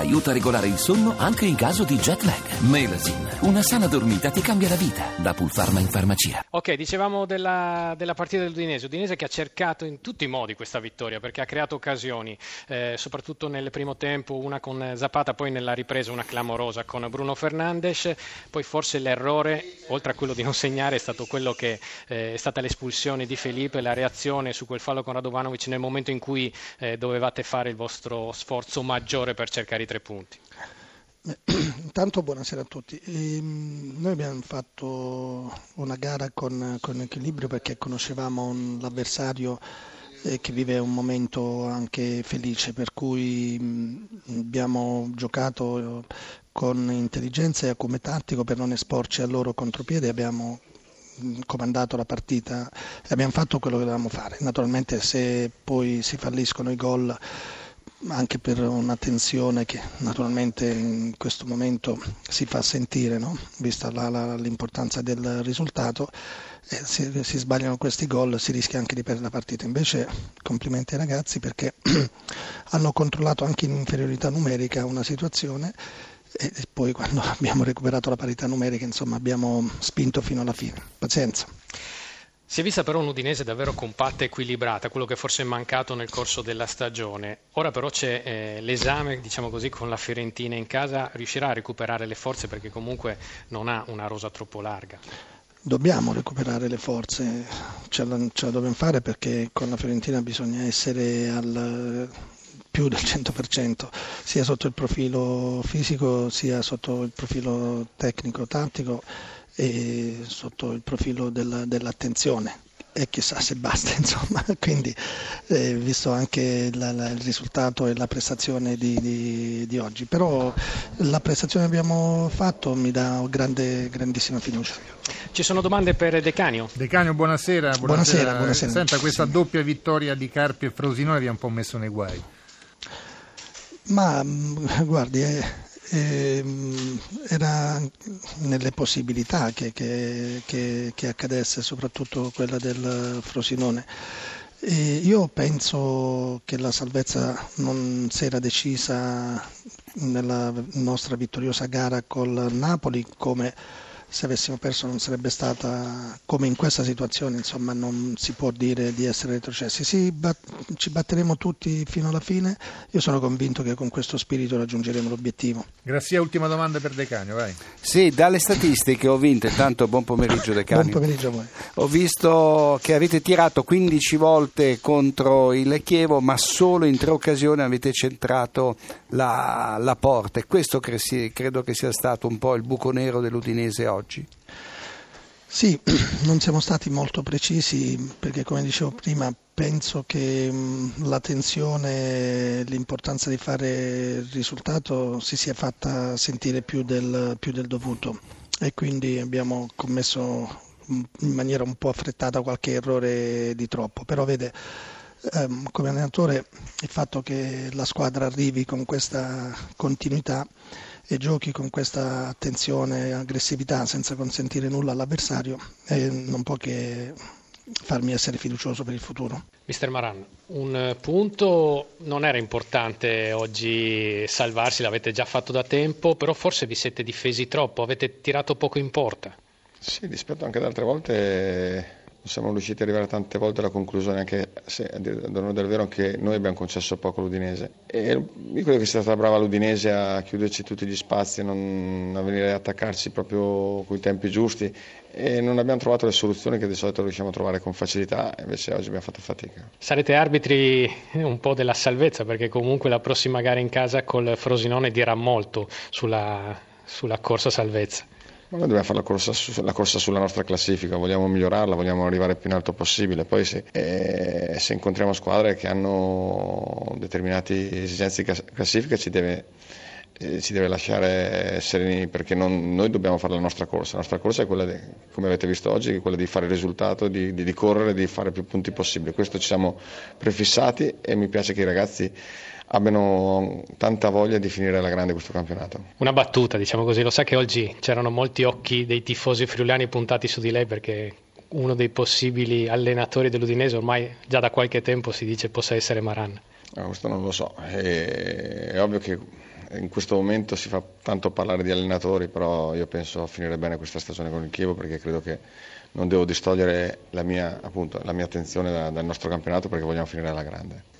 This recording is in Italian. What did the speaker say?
aiuta a regolare il sonno anche in caso di jet lag. Melasin, una sana dormita ti cambia la vita. Da Pulpharma in farmacia. Ok, dicevamo della, della partita dell'Udinese. Udinese che ha cercato in tutti i modi questa vittoria perché ha creato occasioni, eh, soprattutto nel primo tempo, una con Zapata, poi nella ripresa una clamorosa con Bruno Fernandes. Poi forse l'errore, oltre a quello di non segnare, è stato quello che eh, è stata l'espulsione di Felipe, la reazione su quel fallo con Radovanovic nel momento in cui eh, dovevate fare il vostro sforzo maggiore per cercare i tre punti? Intanto buonasera a tutti. Ehm, noi abbiamo fatto una gara con, con equilibrio perché conoscevamo l'avversario eh, che vive un momento anche felice, per cui mh, abbiamo giocato con intelligenza e come tattico per non esporci al loro contropiede, abbiamo comandato la partita e abbiamo fatto quello che dovevamo fare. Naturalmente se poi si falliscono i gol anche per una tensione che naturalmente in questo momento si fa sentire, no? vista la, la, l'importanza del risultato, eh, se si sbagliano questi gol si rischia anche di perdere la partita. Invece complimenti ai ragazzi perché hanno controllato anche in inferiorità numerica una situazione e poi quando abbiamo recuperato la parità numerica insomma, abbiamo spinto fino alla fine. Pazienza. Si è vista però un'Udinese davvero compatta e equilibrata, quello che forse è mancato nel corso della stagione. Ora però c'è eh, l'esame, diciamo così, con la Fiorentina in casa, riuscirà a recuperare le forze perché comunque non ha una rosa troppo larga. Dobbiamo recuperare le forze, ce la, ce la dobbiamo fare perché con la Fiorentina bisogna essere al più del 100%, sia sotto il profilo fisico sia sotto il profilo tecnico-tattico e sotto il profilo della, dell'attenzione. E chissà se basta insomma. Quindi eh, visto anche la, la, il risultato e la prestazione di, di, di, oggi. Però la prestazione che abbiamo fatto mi dà grande, grandissima fiducia. Ci sono domande per Decanio Decanio buonasera. Buonasera, buonasera, buonasera. senta questa sì. doppia vittoria di Carpi e Frosinone vi ha un po' messo nei guai. Ma mm, guardi, eh, eh, era nelle possibilità che, che, che, che, accadesse, soprattutto quella del Frosinone. E io penso che la salvezza non si era decisa nella nostra vittoriosa gara col Napoli come se avessimo perso non sarebbe stata come in questa situazione, insomma non si può dire di essere retrocessi. Sì, bat- ci batteremo tutti fino alla fine, io sono convinto che con questo spirito raggiungeremo l'obiettivo. Grazie, ultima domanda per Decanio, vai. Sì, dalle statistiche ho vinto, intanto buon pomeriggio Decanio. Buon pomeriggio a voi. Ho visto che avete tirato 15 volte contro il Chievo, ma solo in tre occasioni avete centrato la, la porta e questo credo che sia stato un po' il buco nero dell'Udinese oggi oggi? Sì, non siamo stati molto precisi perché come dicevo prima penso che la tensione, l'importanza di fare il risultato si sia fatta sentire più del, più del dovuto e quindi abbiamo commesso in maniera un po' affrettata qualche errore di troppo, però vede ehm, come allenatore il fatto che la squadra arrivi con questa continuità e giochi con questa attenzione e aggressività senza consentire nulla all'avversario e non può che farmi essere fiducioso per il futuro. Mister Maran, un punto non era importante oggi salvarsi, l'avete già fatto da tempo, però forse vi siete difesi troppo, avete tirato poco in porta. Sì, rispetto anche ad altre volte siamo riusciti ad arrivare tante volte alla conclusione, anche se ad onore vero anche noi abbiamo concesso poco l'Udinese. E io credo che sia stata brava l'Udinese a chiuderci tutti gli spazi, non, a venire ad attaccarci proprio con i tempi giusti e non abbiamo trovato le soluzioni che di solito riusciamo a trovare con facilità, invece oggi abbiamo fatto fatica. Sarete arbitri un po' della salvezza perché comunque la prossima gara in casa col Frosinone dirà molto sulla, sulla corsa salvezza. Ma noi dobbiamo fare la corsa, su, la corsa, sulla nostra classifica, vogliamo migliorarla, vogliamo arrivare più in alto possibile. Poi se, eh, se incontriamo squadre che hanno determinate esigenze di classifica ci deve, eh, ci deve lasciare sereni perché non, noi dobbiamo fare la nostra corsa. La nostra corsa è quella, di, come avete visto oggi, quella di fare il risultato, di, di, di correre, di fare più punti possibile. Questo ci siamo prefissati e mi piace che i ragazzi abbiano tanta voglia di finire alla grande questo campionato. Una battuta, diciamo così, lo sa che oggi c'erano molti occhi dei tifosi friulani puntati su di lei perché uno dei possibili allenatori dell'Udinese, ormai già da qualche tempo si dice possa essere Maran? Questo non lo so, è, è ovvio che in questo momento si fa tanto parlare di allenatori, però io penso a finire bene questa stagione con il Chievo perché credo che non devo distogliere la mia, appunto, la mia attenzione da, dal nostro campionato perché vogliamo finire alla grande.